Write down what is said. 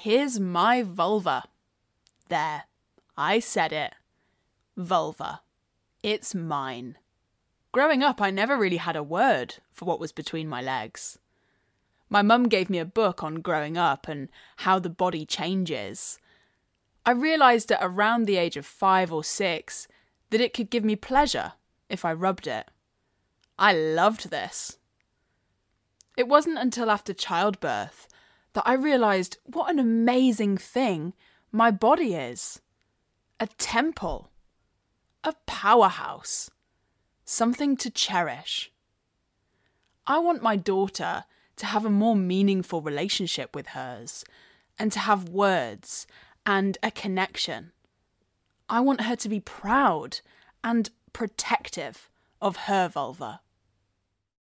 Here's my vulva. There, I said it. Vulva. It's mine. Growing up, I never really had a word for what was between my legs. My mum gave me a book on growing up and how the body changes. I realised at around the age of five or six that it could give me pleasure if I rubbed it. I loved this. It wasn't until after childbirth that I realised what an amazing thing my body is a temple, a powerhouse, something to cherish. I want my daughter to have a more meaningful relationship with hers and to have words and a connection. I want her to be proud and protective of her vulva.